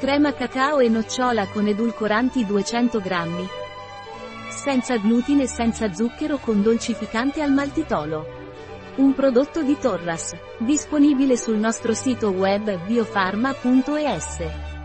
Crema cacao e nocciola con edulcoranti 200 grammi. Senza glutine e senza zucchero con dolcificante al maltitolo. Un prodotto di Torras, disponibile sul nostro sito web biofarma.es.